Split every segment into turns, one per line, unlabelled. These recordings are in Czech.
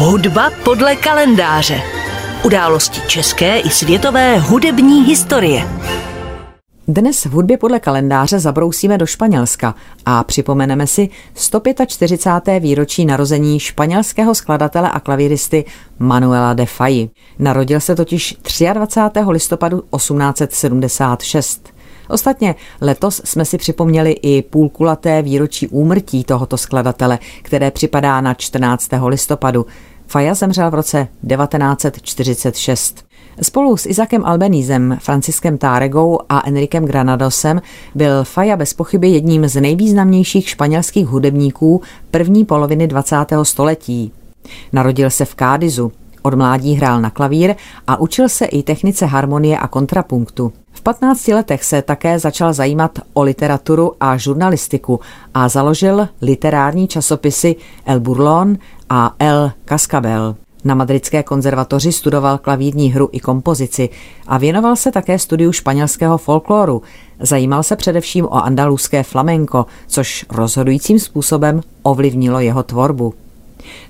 Hudba podle kalendáře. Události české i světové hudební historie.
Dnes v hudbě podle kalendáře zabrousíme do Španělska a připomeneme si 145. výročí narození španělského skladatele a klavíristy Manuela de Fayi. Narodil se totiž 23. listopadu 1876. Ostatně letos jsme si připomněli i půlkulaté výročí úmrtí tohoto skladatele, které připadá na 14. listopadu. Faja zemřel v roce 1946. Spolu s Izakem Albenízem, Franciskem Táregou a Enrikem Granadosem byl Faja bez pochyby jedním z nejvýznamnějších španělských hudebníků první poloviny 20. století. Narodil se v Kádizu, od mládí hrál na klavír a učil se i technice harmonie a kontrapunktu. V 15 letech se také začal zajímat o literaturu a žurnalistiku a založil literární časopisy El Burlón a El Cascabel. Na Madridské konzervatoři studoval klavírní hru i kompozici a věnoval se také studiu španělského folkloru. Zajímal se především o andaluské flamenko, což rozhodujícím způsobem ovlivnilo jeho tvorbu.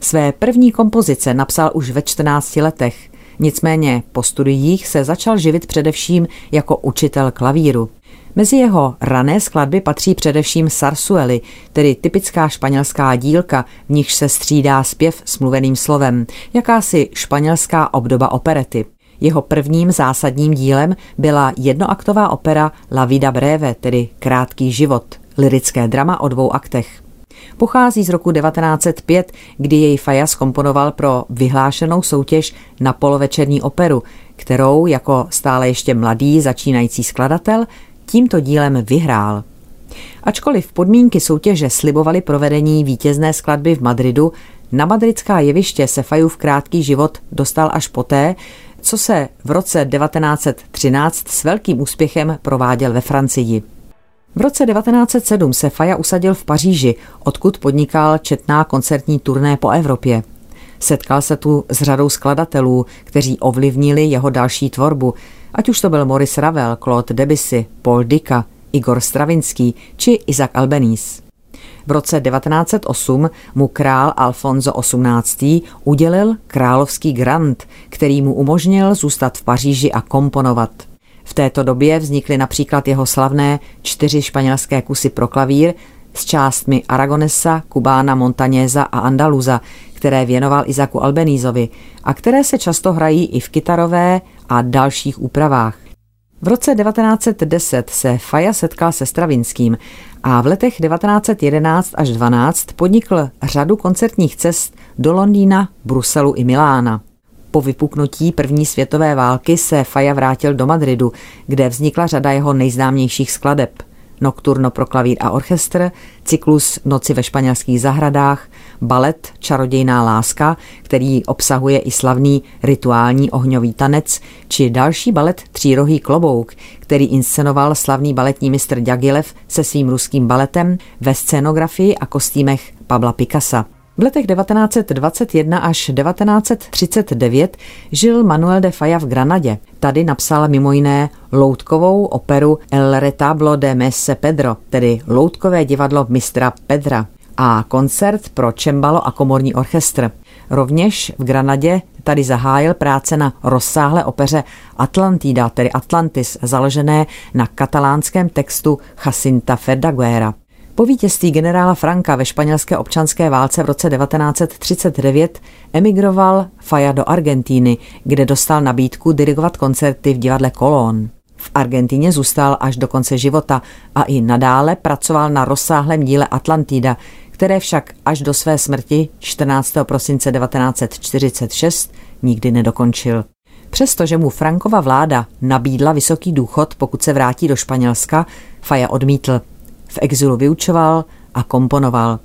Své první kompozice napsal už ve 14 letech. Nicméně po studiích se začal živit především jako učitel klavíru. Mezi jeho rané skladby patří především sarsuely, tedy typická španělská dílka, v nichž se střídá zpěv s mluveným slovem, jakási španělská obdoba operety. Jeho prvním zásadním dílem byla jednoaktová opera La Vida Breve, tedy Krátký život, lirické drama o dvou aktech. Pochází z roku 1905, kdy jej Fajas komponoval pro vyhlášenou soutěž na polovečerní operu, kterou jako stále ještě mladý začínající skladatel tímto dílem vyhrál. Ačkoliv podmínky soutěže slibovaly provedení vítězné skladby v Madridu, na madridská jeviště se Fajův krátký život dostal až poté, co se v roce 1913 s velkým úspěchem prováděl ve Francii. V roce 1907 se Faja usadil v Paříži, odkud podnikal četná koncertní turné po Evropě. Setkal se tu s řadou skladatelů, kteří ovlivnili jeho další tvorbu, ať už to byl Maurice Ravel, Claude Debussy, Paul Dicka, Igor Stravinský či Isaac Albeniz. V roce 1908 mu král Alfonso XVIII. udělil královský grant, který mu umožnil zůstat v Paříži a komponovat. V této době vznikly například jeho slavné čtyři španělské kusy pro klavír s částmi Aragonesa, Kubána, Montañeza a Andaluza, které věnoval Izaku Albenízovi a které se často hrají i v kytarové a dalších úpravách. V roce 1910 se Faja setkal se Stravinským a v letech 1911 až 12 podnikl řadu koncertních cest do Londýna, Bruselu i Milána. Po vypuknutí první světové války se Faja vrátil do Madridu, kde vznikla řada jeho nejznámějších skladeb. Nocturno pro klavír a orchestr, cyklus Noci ve španělských zahradách, balet Čarodějná láska, který obsahuje i slavný rituální ohňový tanec, či další balet Třírohý klobouk, který inscenoval slavný baletní mistr Diaghilev se svým ruským baletem ve scénografii a kostýmech Pabla Picasa. V letech 1921 až 1939 žil Manuel de Falla v Granadě. Tady napsal mimo jiné loutkovou operu El retablo de Messe Pedro, tedy loutkové divadlo mistra Pedra a koncert pro čembalo a komorní orchestr. Rovněž v Granadě tady zahájil práce na rozsáhlé opeře Atlantida, tedy Atlantis, založené na katalánském textu Jacinta Ferdaguera. Po vítězství generála Franka ve španělské občanské válce v roce 1939 emigroval Faya do Argentíny, kde dostal nabídku dirigovat koncerty v divadle Colón. V Argentíně zůstal až do konce života a i nadále pracoval na rozsáhlém díle Atlantida, které však až do své smrti 14. prosince 1946 nikdy nedokončil. Přestože mu Frankova vláda nabídla vysoký důchod, pokud se vrátí do Španělska, Faja odmítl. V exilu vyučoval a komponoval.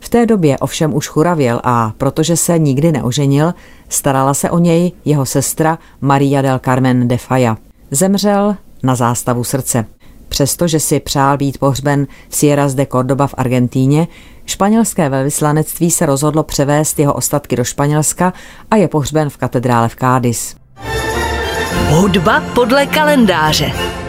V té době ovšem už churavěl a protože se nikdy neoženil, starala se o něj jeho sestra Maria del Carmen de Falla. Zemřel na zástavu srdce. Přestože si přál být pohřben v Sierras de Cordoba v Argentíně, španělské velvyslanectví se rozhodlo převést jeho ostatky do Španělska a je pohřben v katedrále v Cádiz.
Hudba podle kalendáře.